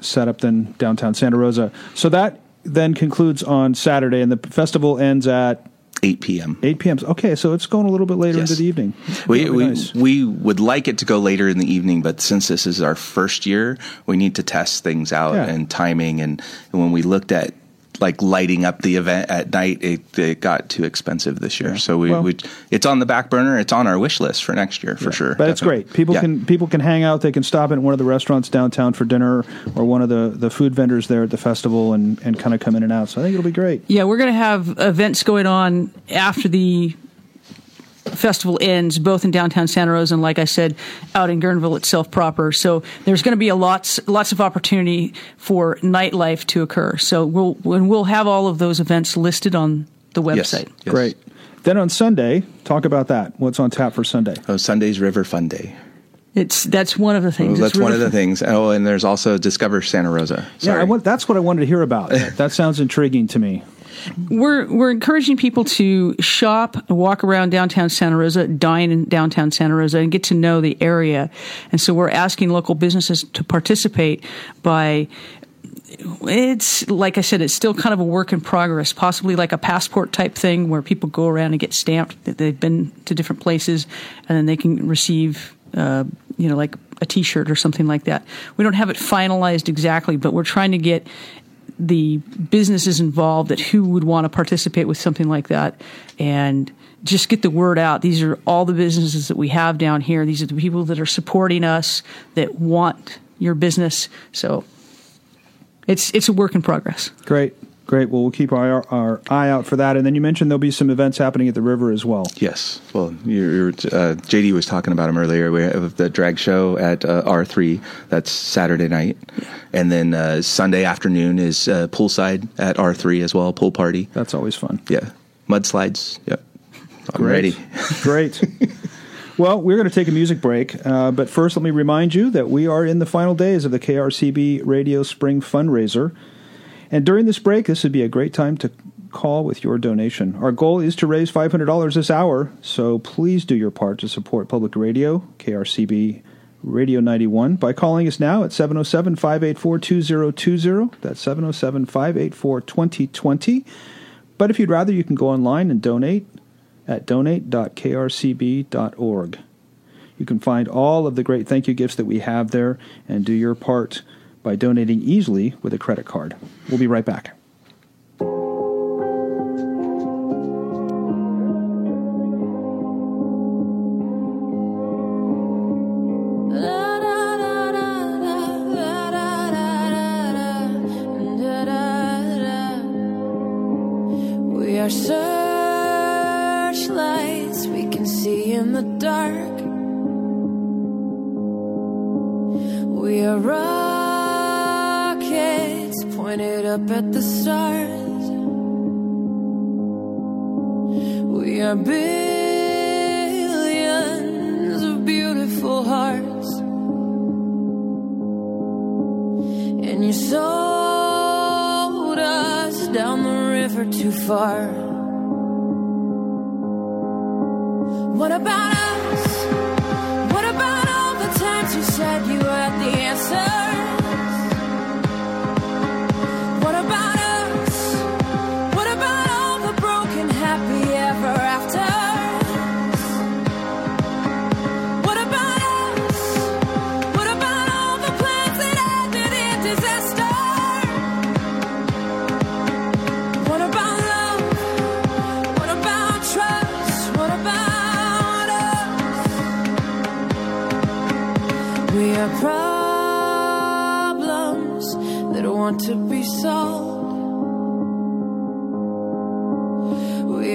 A: setup than downtown Santa Rosa. So that then concludes on Saturday, and the festival ends at
B: 8 p.m.
A: 8 p.m. Okay, so it's going a little bit later
B: Yes.
A: into the evening.
B: We, we,
A: nice.
B: we would like it to go later in the evening, but since this is our first year, we need to test things out
A: Yeah.
B: and timing. And, and when we looked at like lighting up the event at night, it, it got too expensive this year. So we,
A: Well-
B: we it's on the back burner. It's on our wish list for next year for sure.
A: But it's great. People
B: Yeah.
A: can people can hang out. They can stop at one of the restaurants downtown for dinner, or one of the, the food vendors there at the festival, and, and kind of come in and out. So I think it'll be great.
C: Yeah, we're going to have events going on after the festival ends, both in downtown Santa Rosa and, like I said, out in Guerneville itself proper. So there's going to be a lots lots of opportunity for nightlife to occur. So we'll when we'll have all of those events listed on the website.
B: Yes.
A: Great. Then on Sunday, talk about that. What's on tap for Sunday?
B: Oh, Sunday's River Fun Day.
C: It's that's one of the things.
B: Oh, that's
C: It's
B: one
C: really
B: of the things. Oh, and there's also Discover Santa Rosa. Sorry.
A: Yeah, I want, that's what I wanted to hear about. that, *laughs* that sounds intriguing to me.
C: We're we're encouraging people to shop, walk around downtown Santa Rosa, dine in downtown Santa Rosa, and get to know the area. And so we're asking local businesses to participate by. It's like I said, it's still kind of a work in progress, possibly like a passport type thing where people go around and get stamped that they've been to different places, and then they can receive, uh, you know, like a T-shirt or something like that. We don't have it finalized exactly, but we're trying to get the businesses involved that who would want to participate with something like that and just get the word out. These are all the businesses that we have down here. These are the people that are supporting us that want your business. So it's it's a work in progress.
A: Great, great. Well, we'll keep our, our eye out for that. And then you mentioned there'll be some events happening at the river as well.
B: Yes. Well, you're, you're, uh, JD was talking about them earlier. We have the drag show at uh, R3. That's Saturday night. And then uh, Sunday afternoon is uh, poolside at R3 as well, pool party.
A: That's always fun.
B: Yeah. Mudslides. Yep. I'm
A: Great.
B: ready. *laughs* *laughs*
A: Great. well, we're going to take a music break, uh, but first, let me remind you that we are in the final days of the KRCB Radio Spring Fundraiser. And during this break, this would be a great time to call with your donation. Our goal is to raise $500 this hour, so please do your part to support public radio, KRCB Radio 91, by calling us now at 707 584 2020. That's 707 584 2020. But if you'd rather, you can go online and donate at donate.krcb.org. You can find all of the great thank you gifts that we have there and do your part by donating easily with a credit card. We'll be right back.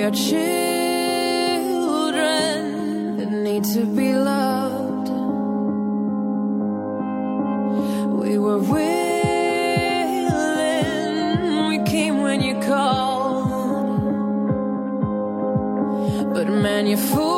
D: are children that need to be loved. We were willing,
E: we came when you called. But man, you
D: fool.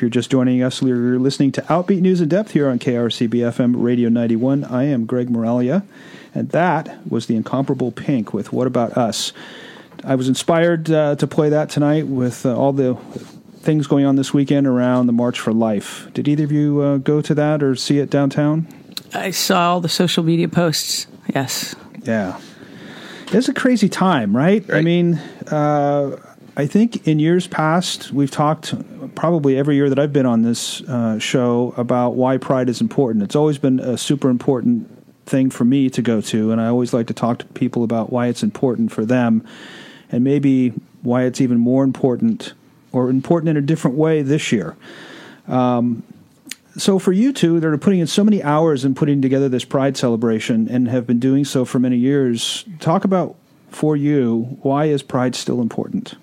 D: If you're just joining us, you're listening to Outbeat News in Depth here on KRCB FM Radio 91. I am Greg Moralia, and that was the incomparable Pink with What About Us. I was inspired uh, to play that tonight with uh, all the things going on this weekend around the March for Life. Did either of you uh, go to that or see it downtown?
C: I saw all the social media posts. Yes.
D: Yeah. It's a crazy time, right? I mean, uh, I think in years past, we've talked probably every year that I've been on this uh, show about why pride is important. It's always been a super important thing for me to go to, and I always like to talk to people about why it's important for them and maybe why it's even more important or important in a different way this year. So for you two that are putting in so many hours in putting together this Pride celebration and have been doing so for many years, talk about for you why is Pride still important?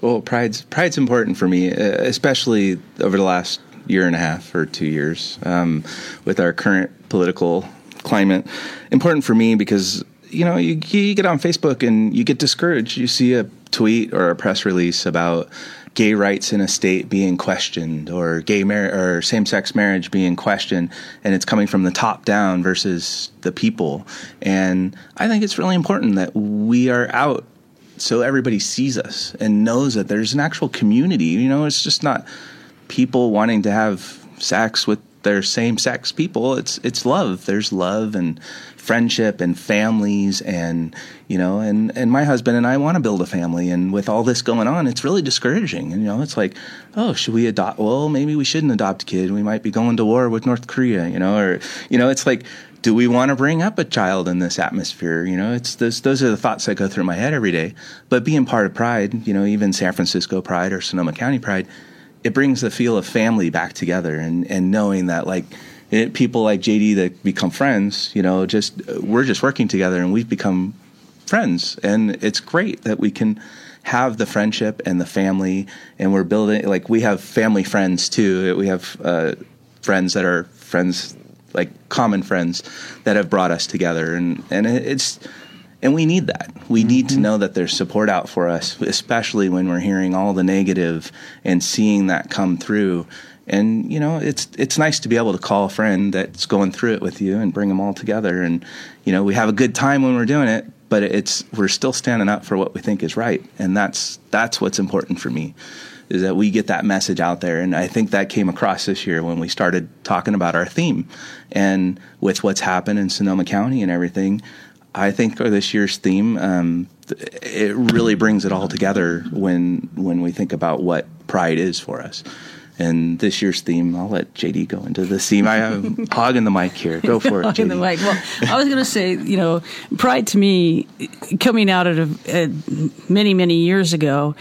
B: Well, pride's pride's important for me, uh, especially over the last year and a half or two years um, with our current political climate. Important for me because you know you, you get on Facebook and you get discouraged. You see a tweet or a press release about gay rights in a state being questioned or gay mar- or same-sex marriage being questioned and it's coming from the top down versus the people and i think it's really important that we are out so everybody sees us and knows that there's an actual community. You know, it's just not people wanting to have sex with their same sex people. It's it's love. There's love and friendship and families and you know and and my husband and I want to build a family and with all this going on it's really discouraging and you know it's like oh should we adopt well maybe we shouldn't adopt a kid we might be going to war with North Korea you know or you know it's like do we want to bring up a child in this atmosphere? You know, it's those those are the thoughts that go through my head every day. But being part of Pride, you know, even San Francisco Pride or Sonoma County Pride, it brings the feel of family back together, and and knowing that like it, people like JD that become friends, you know, just we're just working together and we've become friends, and it's great that we can have the friendship and the family, and we're building like we have family friends too. We have uh, friends that are friends like common friends that have brought us together, and and it's and we need that. We need to mm-hmm. know that there's support out for us, especially when we're hearing all the negative and seeing that come through. And you know, it's it's nice to be able to call a friend that's going through it with you and bring them all together. And you know, we have a good time when we're doing it, but it's we're still standing up for what we think is right, and that's that's what's important for me is that we get that message out there. And I think that came across this year when we started talking about our theme and with what's happened in Sonoma County and everything. I think this year's theme, um, it really brings it all together when when we think about what pride is for us. And this year's theme, I'll let JD go into the theme. I am *laughs* hogging the mic here. Go for it,
C: Hogging
B: JD.
C: the mic. Well, I was going to say, you know, pride to me, coming out of uh, many, many years ago,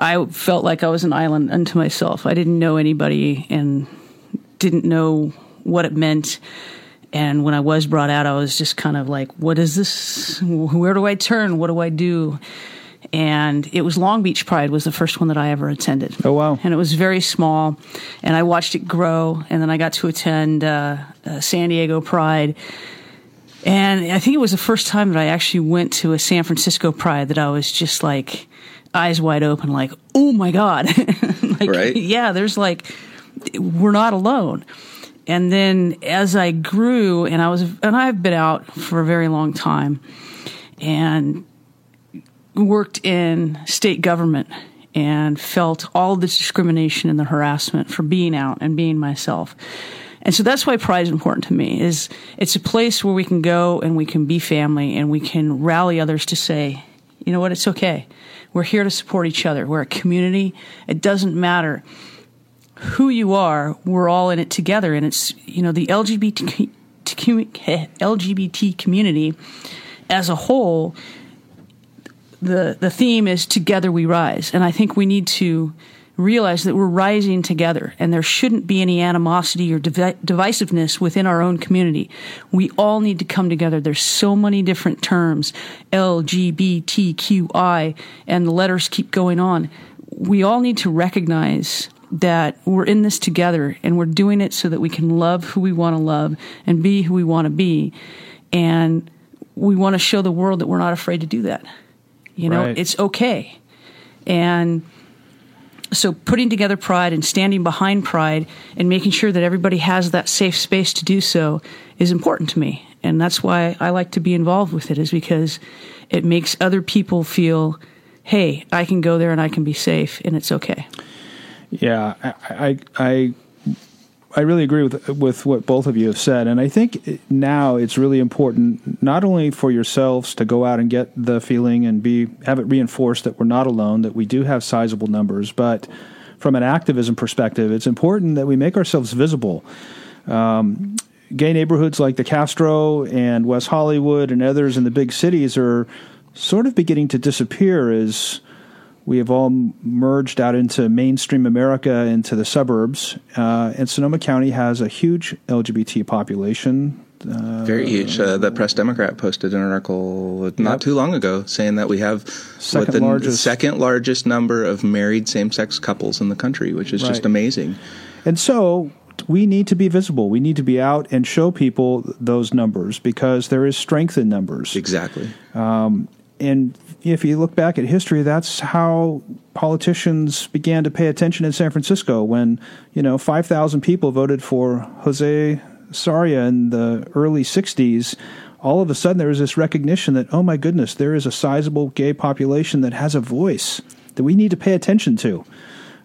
C: I felt like I was an island unto myself. I didn't know anybody and didn't know what it meant. And when I was brought out, I was just kind of like, what is this? Where do I turn? What do I do? And it was Long Beach Pride was the first one that I ever attended.
A: Oh, wow.
C: And it was very small, and I watched it grow. And then I got to attend uh, uh, San Diego Pride, and I think it was the first time that I actually went to a San Francisco Pride that I was just like eyes wide open, like, oh my god, *laughs* like,
B: Right.
C: Yeah, there's like we're not alone. And then as I grew, and I was, and I've been out for a very long time, and worked in state government and felt all the discrimination and the harassment for being out and being myself. And so that's why pride is important to me is it's a place where we can go and we can be family and we can rally others to say, you know what, it's okay. We're here to support each other. We're a community. It doesn't matter who you are, we're all in it together. And it's, you know, the LGBT, LGBT *laughs* community as a whole, the, the theme is Together We Rise. And I think we need to realize that we're rising together and there shouldn't be any animosity or divi- divisiveness within our own community. We all need to come together. There's so many different terms, LGBTQI, and the letters keep going on. We all need to recognize that we're in this together and we're doing it so that we can love who we want to love and be who we want to be. And we want to show the world that we're not afraid to do that. You know,
A: Right.
C: it's okay. And so putting together pride and standing behind pride and making sure that everybody has that safe space to do so is important to me. And that's why I like to be involved with it is because it makes other people feel, hey, I can go there and I can be safe and it's okay.
A: Yeah, I, I, I, I really agree with with what both of you have said, and I think now it's really important not only for yourselves to go out and get the feeling and be have it reinforced that we're not alone, that we do have sizable numbers, but from an activism perspective, it's important that we make ourselves visible. Um, gay neighborhoods like the Castro and West Hollywood and others in the big cities are sort of beginning to disappear as we have all merged out into mainstream America, into the suburbs. Uh, and Sonoma County has a huge LGBT population.
B: Very huge. Uh, the Press Democrat posted an article not
A: Yep.
B: too long ago saying that we have
A: Second
B: the
A: largest-
B: second largest number of married same-sex couples in the country, which is just amazing.
A: And so we need to be visible. We need to be out and show people those numbers because there is strength in numbers.
B: Exactly.
A: and if you look back at history, that's how politicians began to pay attention in San Francisco when, you know, 5,000 people voted for Jose Sarria in the early 60s. All of a sudden, there was this recognition that, oh my goodness, there is a sizable gay population that has a voice that we need to pay attention to.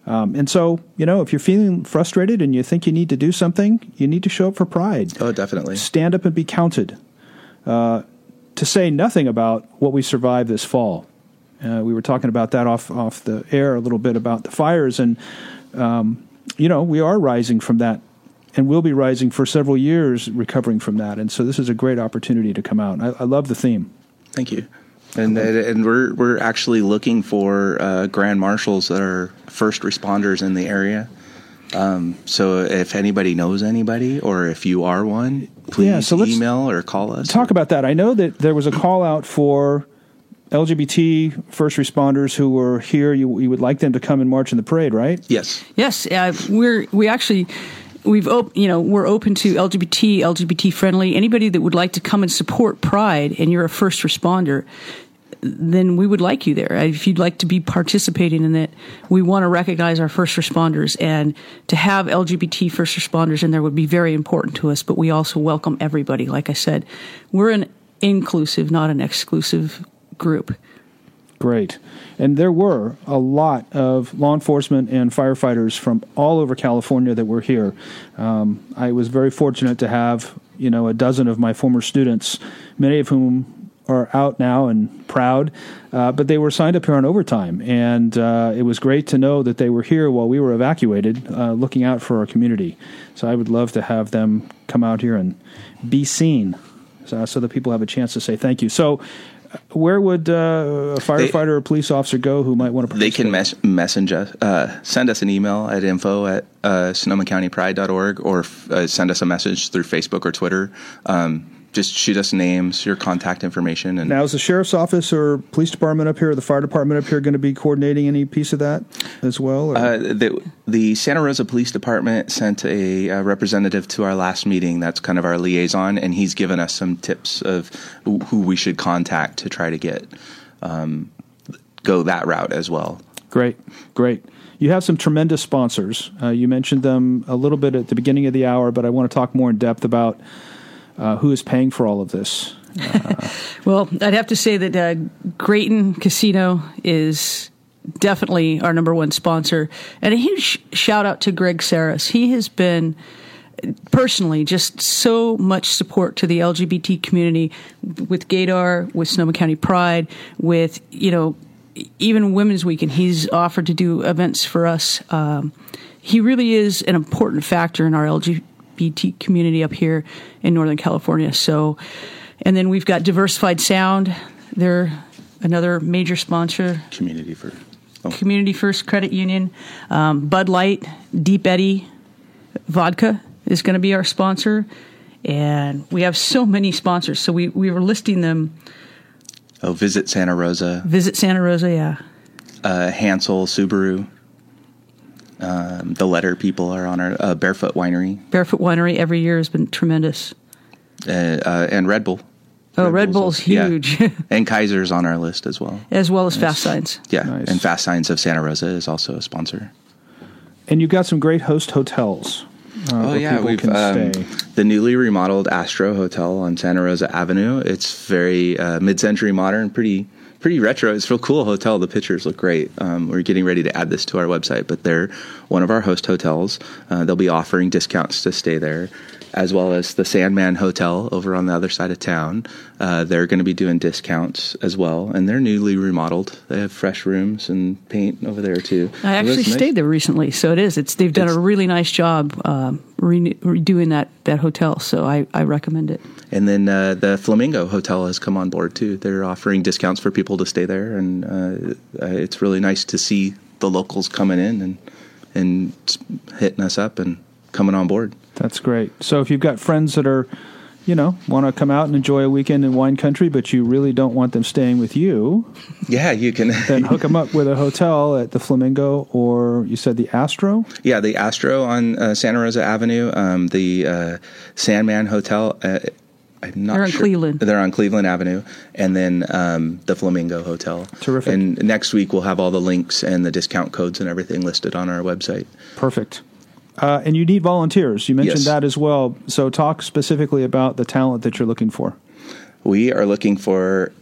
A: Um, and so, you know, if you're feeling frustrated and you think you need to do something, you need to show up for pride
B: Oh, definitely.
A: stand up and be counted. Uh, to say nothing about what we survived this fall. Uh, we were talking about that off off the air a little bit about the fires, and um, you know we are rising from that, and we'll be rising for several years, recovering from that. And so this is a great opportunity to come out. I, I love the theme.
B: Thank you. And and we're we're actually looking for uh, grand marshals that are first responders in the area. Um, so if anybody knows anybody, or if you are one, please
A: Yeah, so let's
B: email or call us.
A: Talk about that. I know that there was a call out for LGBT first responders who were here. You, you would like them to come and march in the parade, right?
B: Yes.
C: Yes, uh, we're we actually we've op- you know we're open to LGBT, LGBT friendly. Anybody that would like to come and support Pride, and you're a first responder, then we would like you there. If you'd like to be participating in it, we want to recognize our first responders, and to have LGBT first responders in there would be very important to us. But we also welcome everybody. Like I said, we're an inclusive, not an exclusive group.
A: Great. And there were a lot of law enforcement and firefighters from all over California that were here. Um, I was very fortunate to have, you know, a dozen of my former students, many of whom are out now and proud, uh, but they were signed up here on overtime. And uh, it was great to know that they were here while we were evacuated, uh, looking out for our community. So I would love to have them come out here and be seen so, so that people have a chance to say thank you. So, where would uh, a firefighter or police officer go who might want to
B: They can mes- message us, uh, send us an email at info at uh, sonomacountypride.org or f- uh, send us a message through Facebook or Twitter. Um, just shoot us names, your contact information, and
A: Now, is the sheriff's office or police department up here, or the fire department up here, going to be coordinating any piece of that as well? or-
B: Uh, the, the Santa Rosa Police Department sent a, uh representative to our last meeting. That's kind of our liaison, and he's given us some tips of who who we should contact to try to get um, go that route as well.
A: Great, great. You have some tremendous sponsors. Uh, you mentioned them a little bit at the beginning of the hour, but I want to talk more in depth about uh, who is paying for all of this. *laughs*
C: Well, I'd have to say that uh, Graton Casino is definitely our number one sponsor, and a huge shout out to Greg Sarris. He has been personally just so much support to the LGBT community with Gaydar, with Sonoma County Pride, with you know even Women's Week, and he's offered to do events for us. Um, he really is an important factor in our LGBT community up here in Northern California. So, and then we've got Diversified Sound. They're another major sponsor.
B: Community for oh,
C: Community First Credit Union, um, Bud Light, Deep Eddy Vodka is going to be our sponsor, and we have so many sponsors. So we we were listing them.
B: oh visit Santa Rosa,
C: Visit Santa Rosa, yeah.
B: uh, Hansel Subaru. Um, the letter people are on our uh, Barefoot Winery
C: Barefoot Winery every year has been tremendous.
B: uh, uh, and Red Bull.
C: Oh, Red Bull's
B: yeah.
C: huge, *laughs*
B: and Kaiser's on our list as well.
C: as well as Fast Signs.
B: Yeah,
A: Nice.
B: and Fast Signs of Santa Rosa is also a sponsor.
A: And you've got some great host hotels. Uh,
B: Oh
A: where
B: yeah, we've
A: can
B: um,
A: stay.
B: the newly remodeled Astro Hotel on Santa Rosa Avenue. It's very uh, mid-century modern, pretty pretty retro. It's a real cool hotel. The pictures look great. Um, we're getting ready to add this to our website, but they're one of our host hotels. Uh, they'll be offering discounts to stay there, as well as the Sandman Hotel over on the other side of town. Uh, they're going to be doing discounts as well, and they're newly remodeled. They have fresh rooms and paint over there too.
C: I actually
B: nice.
C: stayed there recently, so it is. It's they've done
B: It's-
C: a really nice job re- redoing that that hotel. So I, I recommend it.
B: And then uh, the Flamingo Hotel has come on board too. They're offering discounts for people to stay there, and uh, uh, it's really nice to see the locals coming in and and hitting us up and coming on board.
A: That's great. So if you've got friends that are, you know, want to come out and enjoy a weekend in wine country, but you really don't want them staying with you,
B: Yeah, you can. *laughs*
A: then hook them up with a hotel at the Flamingo or you said the Astro.
B: yeah, the Astro on uh, Santa Rosa Avenue, um, the uh, Sandman Hotel. Uh, I'm not
C: They're on
B: sure.
C: Cleveland.
B: They're on Cleveland Avenue, and then um, the Flamingo Hotel.
A: Terrific.
B: And next week we'll have all the links and the discount codes and everything listed on our website.
A: Perfect. Uh, and you need volunteers. You mentioned
B: Yes.
A: that as well. So talk specifically about the talent that you're looking for.
B: We are looking for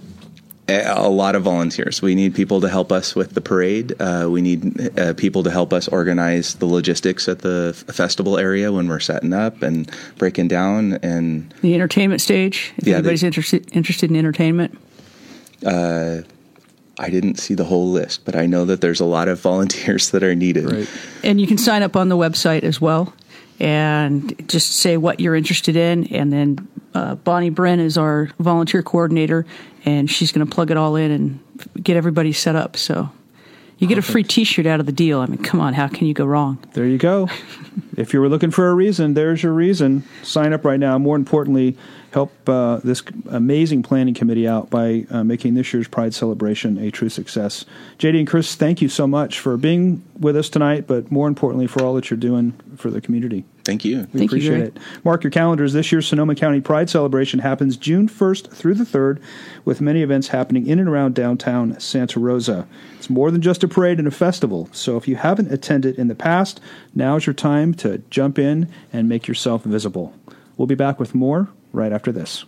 B: a, a lot of volunteers. We need people to help us with the parade. Uh, we need uh, people to help us organize the logistics at the f- festival area when we're setting up and breaking down. And
C: The entertainment stage. If
B: Yeah,
C: anybody's
B: they-
C: interested interested in entertainment,
B: I didn't see the whole list, but I know that there's a lot of volunteers that are needed.
C: and you can sign up on the website as well, and just say what you're interested in, and then uh, Bonnie Bren is our volunteer coordinator, and she's going to plug it all in and get everybody set up. So. You get a free T-shirt out of the deal. I mean, come on, how can you go wrong?
A: There you go. *laughs* if you were looking for a reason, there's your reason. Sign up right now. More importantly, help uh, this amazing planning committee out by uh, making this year's Pride celebration a true success. JD and Chris, thank you so much for being with us tonight, but more importantly, for all that you're doing for the community.
B: Thank you.
A: We
C: Thank
A: appreciate
C: Greg.
A: it. Mark your calendars. This year's Sonoma County Pride celebration happens June 1st through the 3rd, with many events happening in and around downtown Santa Rosa. It's more than just a parade and a festival, so if you haven't attended in the past, now's your time to jump in and make yourself visible. We'll be back with more right after this.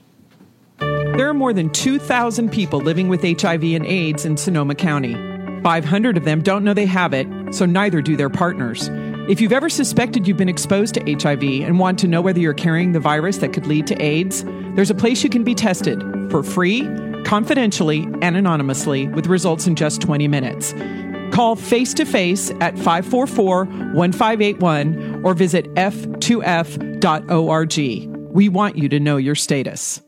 F: There are more than 2,000 people living with HIV and AIDS in Sonoma County. 500 of them don't know they have it, so neither do their partners. If you've ever suspected you've been exposed to HIV and want to know whether you're carrying the virus that could lead to AIDS, there's a place you can be tested for free, confidentially, and anonymously with results in just 20 minutes. Call face to face at 544 1581 or visit f2f.org. We want you to know your status.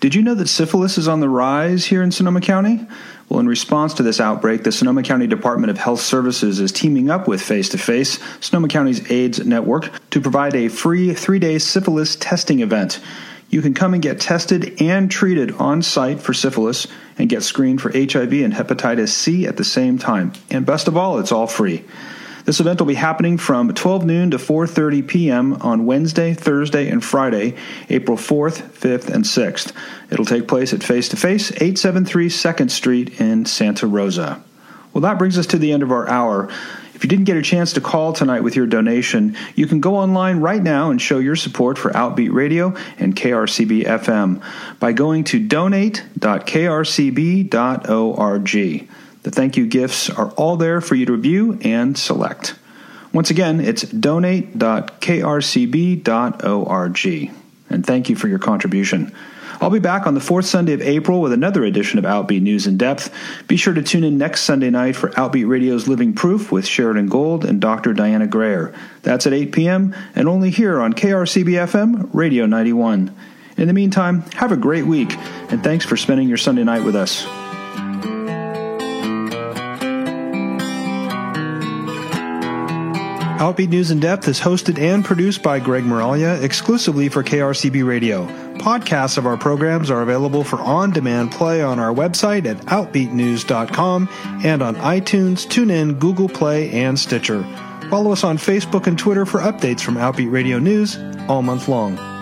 A: Did you know that syphilis is on the rise here in Sonoma County? Well, in response to this outbreak, the Sonoma County Department of Health Services is teaming up with Face to Face, Sonoma County's AIDS network, to provide a free three day syphilis testing event. You can come and get tested and treated on site for syphilis and get screened for HIV and hepatitis C at the same time. And best of all, it's all free. This event will be happening from 12 noon to 4:30 p.m. on Wednesday, Thursday, and Friday, April 4th, 5th, and 6th. It'll take place at Face to Face, 873 2nd Street in Santa Rosa. Well, that brings us to the end of our hour. If you didn't get a chance to call tonight with your donation, you can go online right now and show your support for Outbeat Radio and KRCB FM by going to donate.krcb.org. The thank you gifts are all there for you to review and select. Once again, it's donate.krcb.org. And thank you for your contribution. I'll be back on the fourth Sunday of April with another edition of Outbeat News in Depth. Be sure to tune in next Sunday night for Outbeat Radio's Living Proof with Sheridan Gold and Dr. Diana Grayer. That's at 8 p.m. and only here on KRCB FM Radio 91. In the meantime, have a great week, and thanks for spending your Sunday night with us. Outbeat News in Depth is hosted and produced by Greg Moralia exclusively for KRCB Radio. Podcasts of our programs are available for on demand play on our website at OutbeatNews.com and on iTunes, TuneIn, Google Play, and Stitcher. Follow us on Facebook and Twitter for updates from Outbeat Radio News all month long.